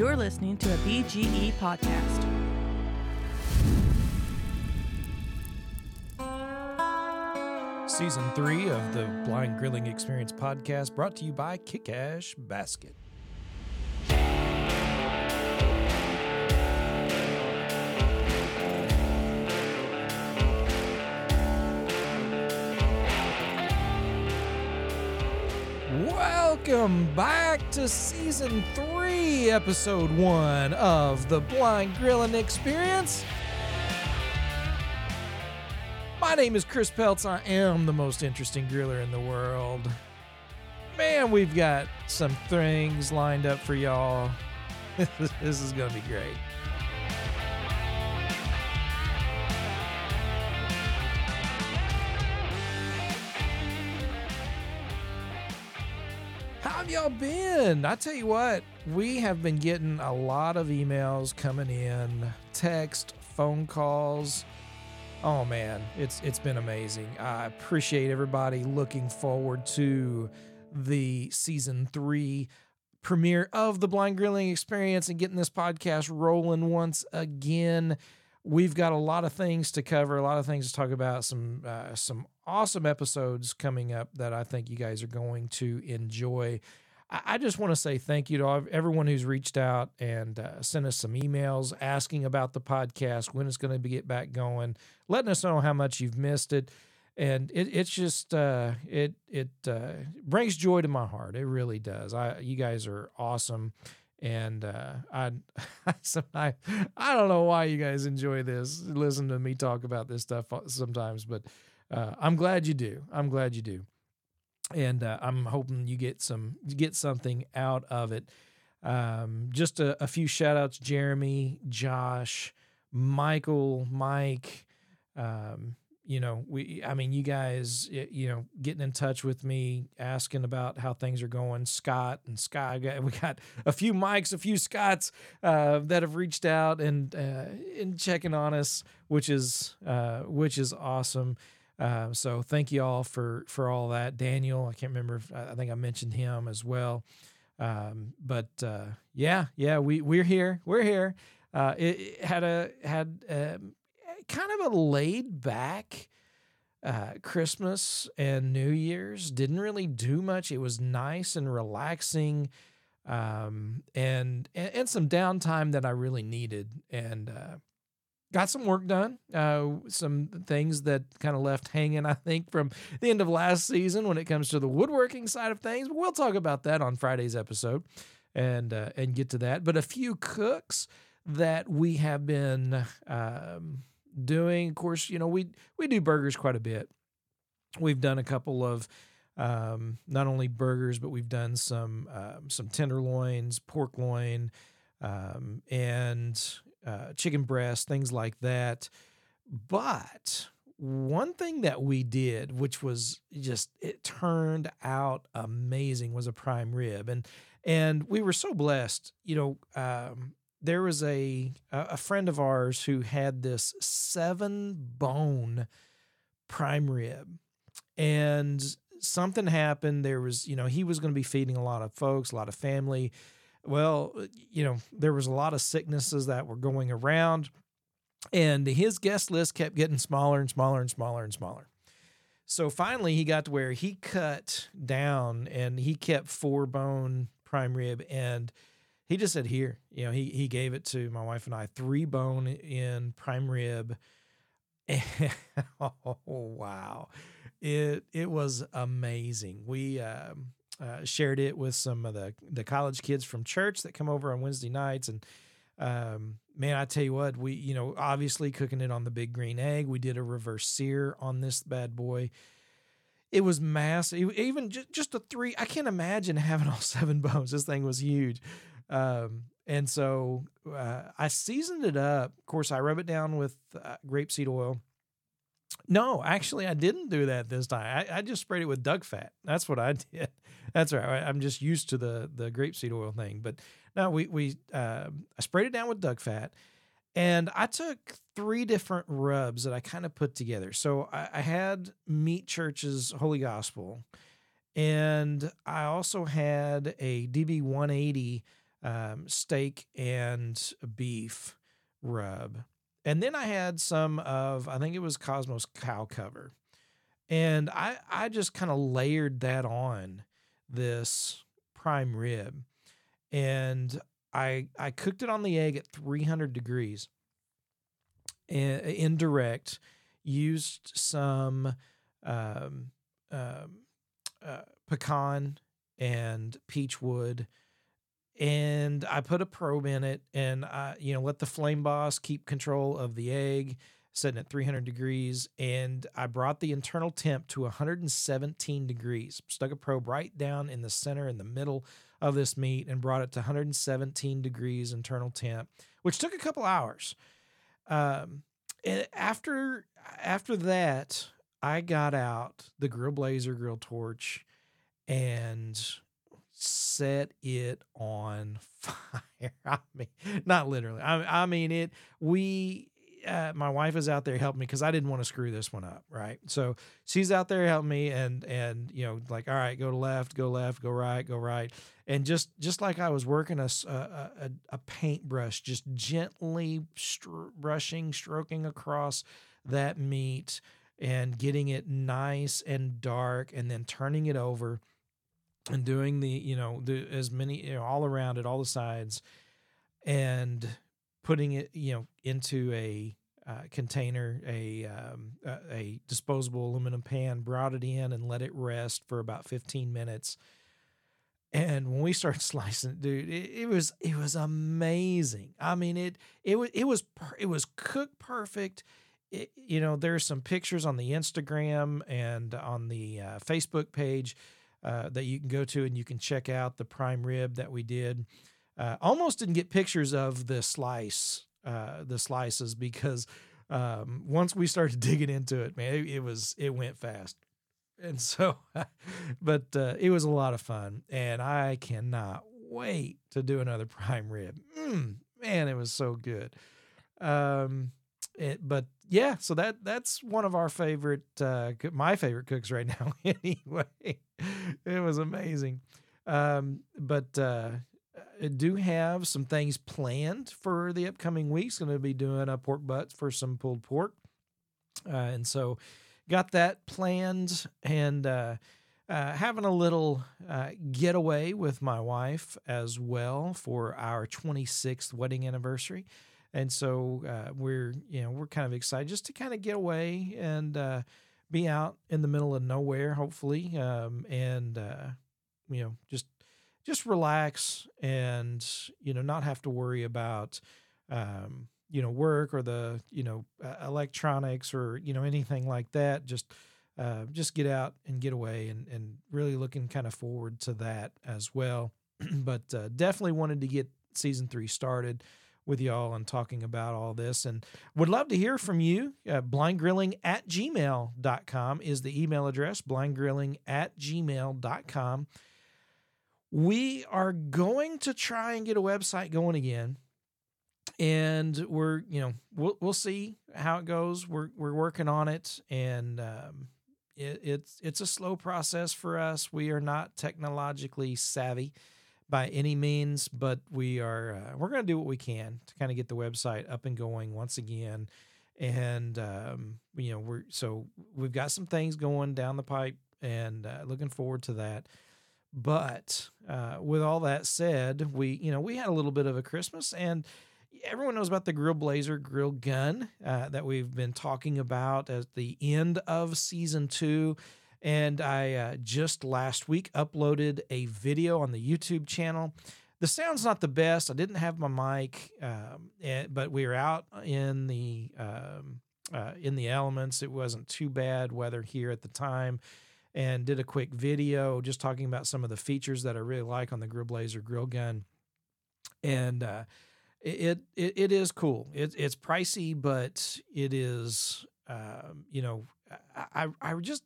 You're listening to a BGE podcast. Season three of the Blind Grilling Experience podcast brought to you by Kick Ash Basket. Welcome back to season three, episode one of the Blind Grilling Experience. My name is Chris Peltz. I am the most interesting griller in the world. Man, we've got some things lined up for y'all. this is going to be great. Y'all been? I tell you what, we have been getting a lot of emails coming in, text, phone calls. Oh man, it's it's been amazing. I appreciate everybody looking forward to the season 3 premiere of the Blind Grilling Experience and getting this podcast rolling once again. We've got a lot of things to cover, a lot of things to talk about, some uh, some awesome episodes coming up that I think you guys are going to enjoy. I, just want to say thank you to everyone who's reached out and uh, sent us some emails asking about the podcast, when it's going to get back going, letting us know how much you've missed it. And it, it's just uh, it it uh, brings joy to my heart. It really does. I you guys are awesome, and uh, I I I don't know why you guys enjoy this. Listen to me talk about this stuff sometimes, but uh, I'm glad you do. I'm glad you do, and uh, I'm hoping you get some get something out of it. Um, just a, a few shout outs: Jeremy, Josh, Michael, Mike. Um, you know, we, I mean, you guys, you know, getting in touch with me, asking about how things are going. Scott and Scott, we got a few Mikes, a few Scotts uh, that have reached out and uh, and checking on us, which is uh, which is awesome. Uh, so thank you all for for all that. Daniel, I can't remember. If, I think I mentioned him as well. Um, but uh, yeah, yeah, we we're here. We're here. Uh, it, it had a had. Um, kind of a laid back uh, Christmas and New Year's. Didn't really do much. It was nice and relaxing, um, and, and, and some downtime that I really needed, and uh, got some work done. Uh, some things that kind of left hanging, I think, from the end of last season when it comes to the woodworking side of things. But we'll talk about that on Friday's episode, and uh, and get to that. But a few cooks that we have been. Um, doing. Of course, you know we we do burgers quite a bit. We've done a couple of um, not only burgers, but we've done some um, some tenderloins, pork loin, um, and uh, chicken breast, things like that. But one thing that we did, which was just it turned out amazing, was a prime rib, and and we were so blessed. You know, um, there was a a friend of ours who had this seven bone prime rib and something happened there was you know he was going to be feeding a lot of folks a lot of family well you know there was a lot of sicknesses that were going around and his guest list kept getting smaller and smaller and smaller and smaller. So finally he got to where he cut down and he kept four bone prime rib and he just said here you know he he gave it to my wife and i three bone in prime rib. Oh wow. It it was amazing. We um, uh, shared it with some of the the college kids from church that come over on wednesday nights and um, man i tell you what we you know obviously cooking it on the big green egg we did a reverse sear on this bad boy it was massive even just, just a three i can't imagine having all seven bones this thing was huge um, and so uh, I seasoned it up. Of course, I rub it down with uh, grapeseed oil. No, actually, I didn't do that this time. I, I, just sprayed it with duck fat. That's what I did. That's right. I'm just used to the the grapeseed oil thing. But no, we we uh, I sprayed it down with duck fat, and I took three different rubs that I kind of put together. So I, I had Meat Church's Holy Gospel, and I also had a DB 180 um, steak and beef rub. And then I had some of, I think it was Kosmos cow cover. And I, I just kind of layered that on this prime rib. And I, I cooked it on the egg at 300 degrees and indirect, used some um, um, uh, pecan and peach wood and I put a probe in it and I, you know, let the flame boss keep control of the egg, setting at 300 degrees. And I brought the internal temp to 117 degrees, stuck a probe right down in the center, in the middle of this meat, and brought it to 117 degrees internal temp, which took a couple hours. Um, and after after that, I got out the grill blazer grill torch and set it on fire. I mean, not literally. I, I mean it. We, uh, my wife is out there helping me because I didn't want to screw this one up, right? So she's out there helping me, and and you know, like, all right, go to left, go left, go right, go right, and just just like I was working a a, a, paintbrush, just gently brushing, stroking across that meat and getting it nice and dark, and then turning it over and doing the you know the as many you know all around it all the sides and putting it you know into a uh, container a, um, a disposable aluminum pan brought it in and let it rest for about 15 minutes. And when we started slicing dude it, it was it was amazing. I mean it it was it was it was cooked perfect. It, you know there's some pictures on the instagram and on the uh, facebook page uh, that you can go to and you can check out the prime rib that we did. Uh, almost didn't get pictures of the slice, uh, the slices because um, once we started digging into it, man, it, it was it went fast, and so, but uh, it was a lot of fun, and I cannot wait to do another prime rib. Mm, man, it was so good. Um, it, but yeah, so that that's one of our favorite, uh, my favorite cooks right now. anyway, it was amazing. Um, but uh, I do have some things planned for the upcoming weeks. Going to be doing a pork butt for some pulled pork, uh, and so got that planned and. Uh, uh, having a little uh, getaway with my wife as well for our 26th wedding anniversary and so uh, we're you know we're kind of excited just to kind of get away and uh, be out in the middle of nowhere, hopefully, um, and uh, you know just just relax and you know not have to worry about um, you know work or the you know electronics or you know anything like that. Just uh, just get out and get away and and really looking kind of forward to that as well. but uh, definitely wanted to get season three started with y'all and talking about all this and would love to hear from you. Uh, blindgrilling at gmail.com is the email address, blindgrilling at gmail.com. We are going to try and get a website going again. And we're, you know, we'll, we'll see how it goes. We're, we're working on it. And um, it, it's, it's a slow process for us. We are not technologically savvy by any means, but we are uh, we're going to do what we can to kind of get the website up and going once again. And um, you know we're so we've got some things going down the pipe, and uh, looking forward to that. But uh, with all that said, we you know we had a little bit of a Christmas, and everyone knows about the Grill Blazer grill gun uh, that we've been talking about at the end of season two. And I uh, just last week uploaded a video on the YouTube channel. The sound's not the best. I didn't have my mic, um, and, but we were out in the um, uh, in the elements. It wasn't too bad weather here at the time, and did a quick video just talking about some of the features that I really like on the Grill Blazer grill gun. And uh, it, it it is cool. It, it's pricey, but it is um, you know I I just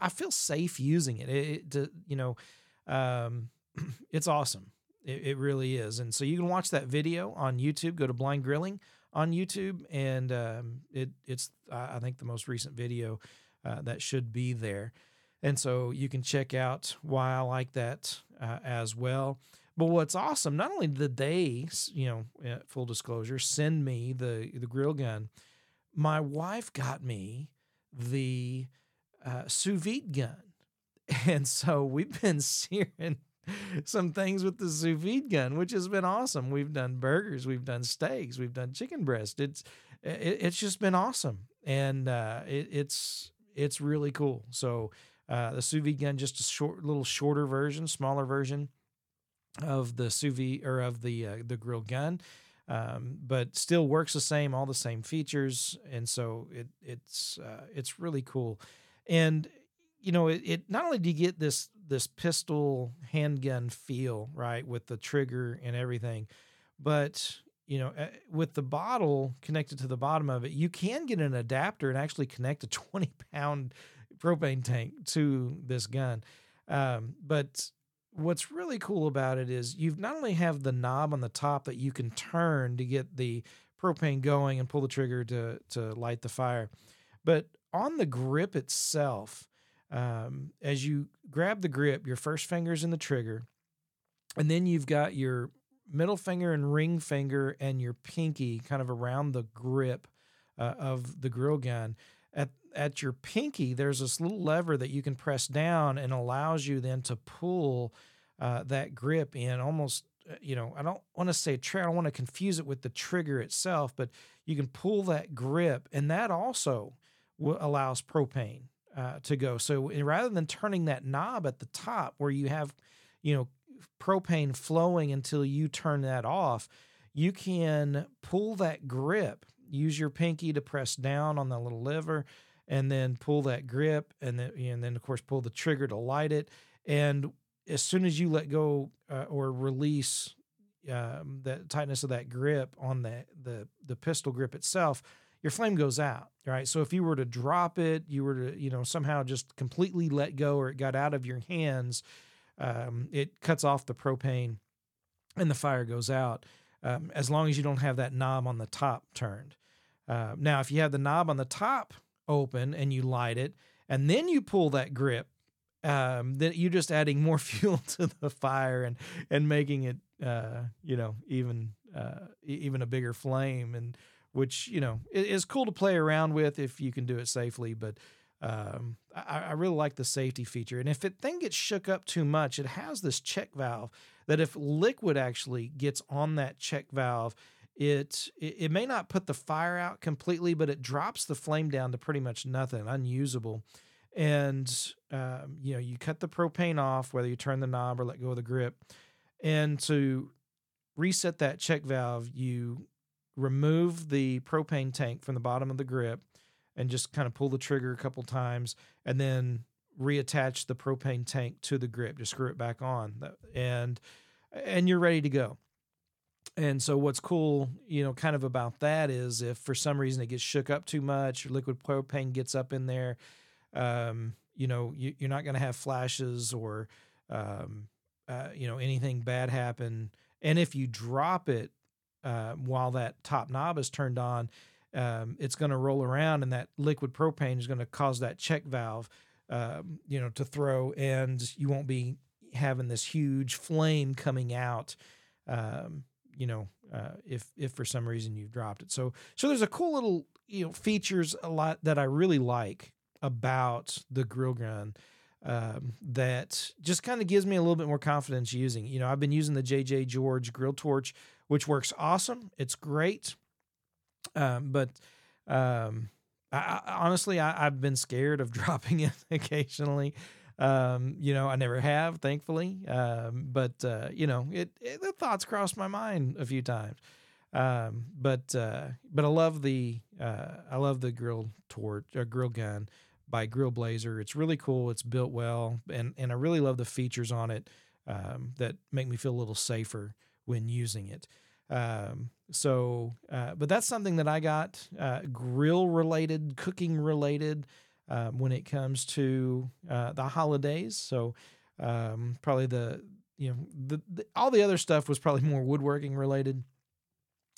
I, feel safe using it. It, it you know, um, it's awesome. It, it, really is. And so you can watch that video on YouTube. Go to Blind Grilling on YouTube, and um, it it's I think the most recent video uh, that should be there. And so you can check out why I like that uh, as well. But what's awesome, not only did they, you know, uh, full disclosure, send me the the grill gun, my wife got me the uh, Su-V gun, and so we've been searing some things with the Su-V gun, which has been awesome. We've done burgers, we've done steaks, we've done chicken breast. It's it, it's just been awesome, and uh, it, it's it's really cool. So uh, the Su-V gun, just a short, little shorter version, smaller version of the Su-V or of the uh, the grill gun, um, but still works the same, all the same features, and so it it's uh, it's really cool. And you know, it, it not only do you get this this pistol handgun feel right with the trigger and everything, but you know, eh, with the bottle connected to the bottom of it, you can get an adapter and actually connect a 20 pound propane tank to this gun. Um, but what's really cool about it is you've not only have the knob on the top that you can turn to get the propane going and pull the trigger to to light the fire, but on the grip itself, um, as you grab the grip, your first finger is in the trigger, and then you've got your middle finger and ring finger and your pinky kind of around the grip uh, of the grill gun. At at your pinky, there's this little lever that you can press down and allows you then to pull uh, that grip in almost. Uh, you know, I don't want to say trigger. I don't want to confuse it with the trigger itself, but you can pull that grip, and that also w- allows propane uh, to go. So rather than turning that knob at the top where you have, you know, propane flowing until you turn that off, you can pull that grip. Use your pinky to press down on the little lever, and then pull that grip, and then and then of course pull the trigger to light it. And as soon as you let go uh, or release um, the tightness of that grip on the the the pistol grip itself, your flame goes out, right? So if you were to drop it, you were to, you know, somehow just completely let go or it got out of your hands, um, it cuts off the propane and the fire goes out um, as long as you don't have that knob on the top turned. Uh, now, if you have the knob on the top open and you light it and then you pull that grip, um, then you're just adding more fuel to the fire and and making it, uh, you know, even uh, even a bigger flame and which you know is cool to play around with if you can do it safely. But um, I, I, really like the safety feature. And if it thing gets shook up too much, it has this check valve that if liquid actually gets on that check valve, it, it, may not put the fire out completely, but it drops the flame down to pretty much nothing, unusable. And um, you know, you cut the propane off, whether you turn the knob or let go of the grip, and to reset that check valve, you remove the propane tank from the bottom of the grip and just kind of pull the trigger a couple times and then reattach the propane tank to the grip just screw it back on. And and you're ready to go. And so what's cool you know kind of about that is if for some reason it gets shook up too much liquid propane gets up in there um, you know you, are not going to have flashes or um, uh, you know anything bad happen. And if you drop it uh, while that top knob is turned on, um, it's going to roll around, and that liquid propane is going to cause that check valve, um, you know, to throw, and you won't be having this huge flame coming out. Um, you know, uh, if if for some reason you've dropped it. So so there's a cool little you know features a lot that I really like about the grill gun um, that just kind of gives me a little bit more confidence using. You know, I've been using the JJ George grill torch which works awesome. It's great. Um, but um, I, I, honestly, I, have been scared of dropping it occasionally. Um, you know, I never have, thankfully. Um, but uh, you know, it, it, the thoughts crossed my mind a few times. Um, but uh, but I love the uh, I love the grill torch or grill gun by Grill Blazer. It's really cool. It's built well, and and I really love the features on it um, that make me feel a little safer when using it. Um, so, uh, but that's something that I got uh, grill related, cooking related um, when it comes to uh, the holidays. So, um, probably the you know the, the, all the other stuff was probably more woodworking related,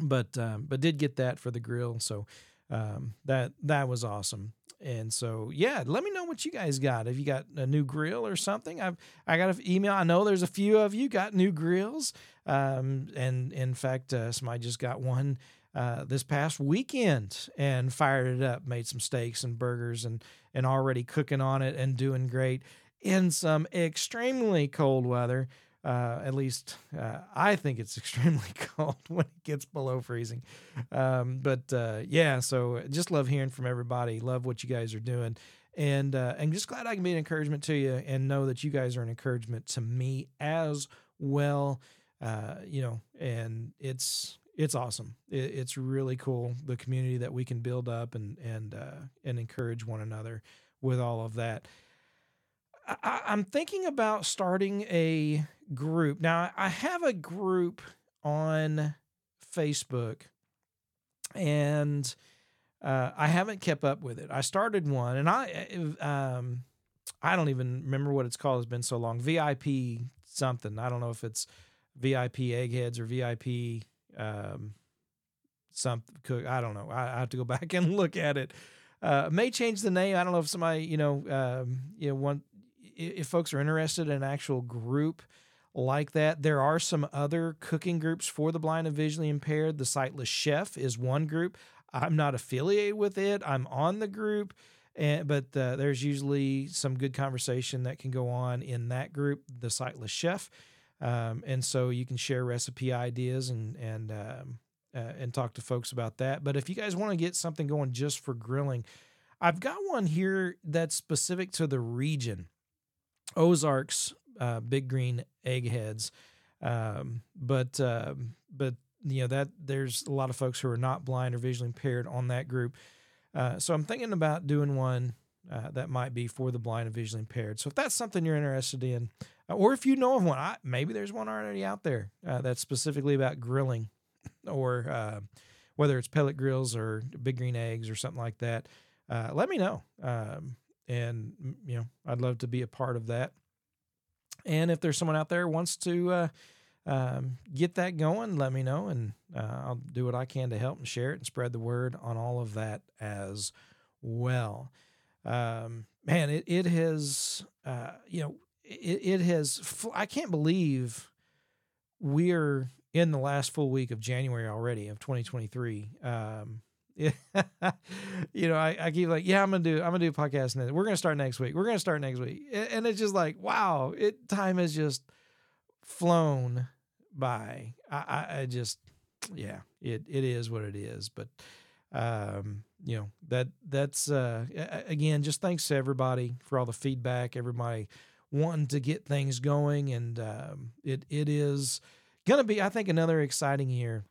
but um, but did get that for the grill. So. Um, that that was awesome. And so, yeah, let me know what you guys got. If you got a new grill or something, I've I got an email. I know there's a few of you got new grills. Um, and in fact, uh, somebody just got one uh, this past weekend and fired it up, made some steaks and burgers, and and already cooking on it and doing great in some extremely cold weather. Uh, at least uh, I think it's extremely cold when it gets below freezing. Um, but uh, yeah, so just love hearing from everybody. Love what you guys are doing, and uh, and just glad I can be an encouragement to you and know that you guys are an encouragement to me as well. Uh, you know, and it's it's awesome. It, it's really cool the community that we can build up and and uh, and encourage one another with all of that. I, I'm thinking about starting a group. Now, I have a group on Facebook and uh, I haven't kept up with it. I started one and I, um, I don't even remember what it's called. It's been so long. VIP something. I don't know if it's VIP eggheads or VIP um, something. Cook. I don't know. I, I have to go back and look at it. Uh, may change the name. I don't know if somebody, you know, um, you know, want if folks are interested in an actual group like that. There are some other cooking groups for the blind and visually impaired. The Sightless Chef is one group. I'm not affiliated with it. I'm on the group, and but uh, there's usually some good conversation that can go on in that group, the Sightless Chef, um, and so you can share recipe ideas and and um, uh, and talk to folks about that. But if you guys want to get something going just for grilling, I've got one here that's specific to the region. Ozarks uh, big green eggheads. Um, but uh, but you know that there's a lot of folks who are not blind or visually impaired on that group. Uh, so I'm thinking about doing one uh, that might be for the blind and visually impaired. So if that's something you're interested in, uh, or if you know of one, I, maybe there's one already out there uh, that's specifically about grilling, or whether it's pellet grills or big green eggs or something like that. let me know. Um, and you know, I'd love to be a part of that. And if there's someone out there wants to uh, um, get that going, let me know, and uh, I'll do what I can to help and share it and spread the word on all of that as well. Um, man, it it has uh, you know it it has I can't believe we're in the last full week of January already of 2023. Um. you know, I, I keep like, yeah, I'm gonna do I'm gonna do a podcast and we're gonna start next week. We're gonna start next week. And it's just like, wow, it time has just flown by. I, I, I just yeah, it it is what it is. But um, you know, that that's uh again, just thanks to everybody for all the feedback, everybody wanting to get things going. And um it it is gonna be, I think, another exciting year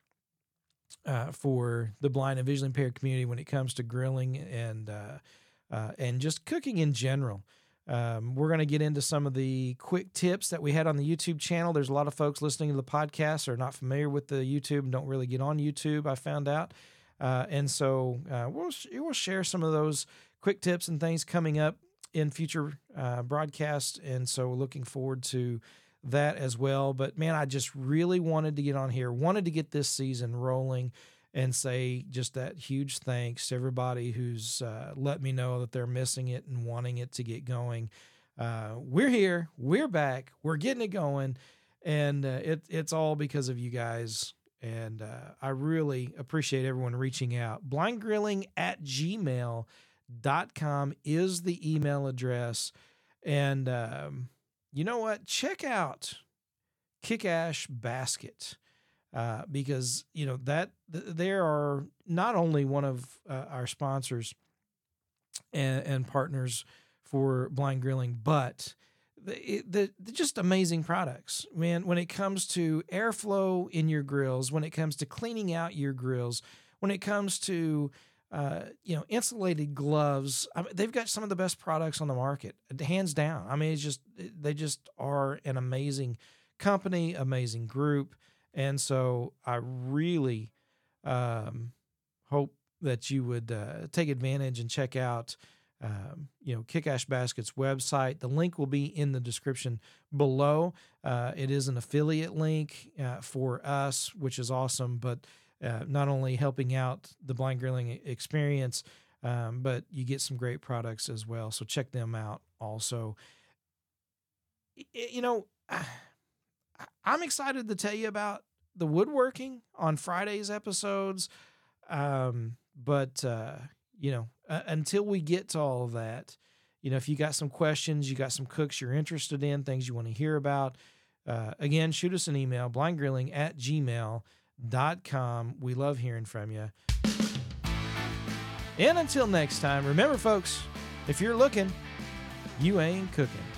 uh, for the blind and visually impaired community when it comes to grilling and uh, uh, and just cooking in general. Um, we're going to get into some of the quick tips that we had on the YouTube channel. There's a lot of folks listening to the podcast are not familiar with the YouTube don't really get on YouTube. I found out, uh, and so uh, we'll we'll share some of those quick tips and things coming up in future uh, broadcasts. And so, looking forward to that as well. But man, I just really wanted to get on here, wanted to get this season rolling and say just that huge thanks to everybody who's uh, let me know that they're missing it and wanting it to get going. Uh, we're here, we're back, we're getting it going, and uh, it, it's all because of you guys. And uh, I really appreciate everyone reaching out. Blindgrilling at gmail.com is the email address. And um, you know what? Check out Kick Ash Basket uh, because you know that th- there are not only one of uh, our sponsors and, and, partners for blind grilling, but the, the, the, just amazing products. Man, when it comes to airflow in your grills, when it comes to cleaning out your grills, when it comes to uh, you know, insulated gloves. I mean, they've got some of the best products on the market, hands down. I mean, it's just they just are an amazing company, amazing group, and so I really um, hope that you would uh, take advantage and check out. Um, you know, Kick Ash Basket's website. The link will be in the description below. Uh, it is an affiliate link uh, for us, which is awesome. But uh, not only helping out the blind grilling experience, um, but you get some great products as well. So check them out also. You know, I'm excited to tell you about the woodworking on Friday's episodes. Um, but, uh, you know, uh, until we get to all of that, you know, if you got some questions, you got some cooks you're interested in, things you want to hear about, uh, again, shoot us an email, blindgrilling at gmail.com. We love hearing from you. And until next time, remember, folks, if you're looking, you ain't cooking.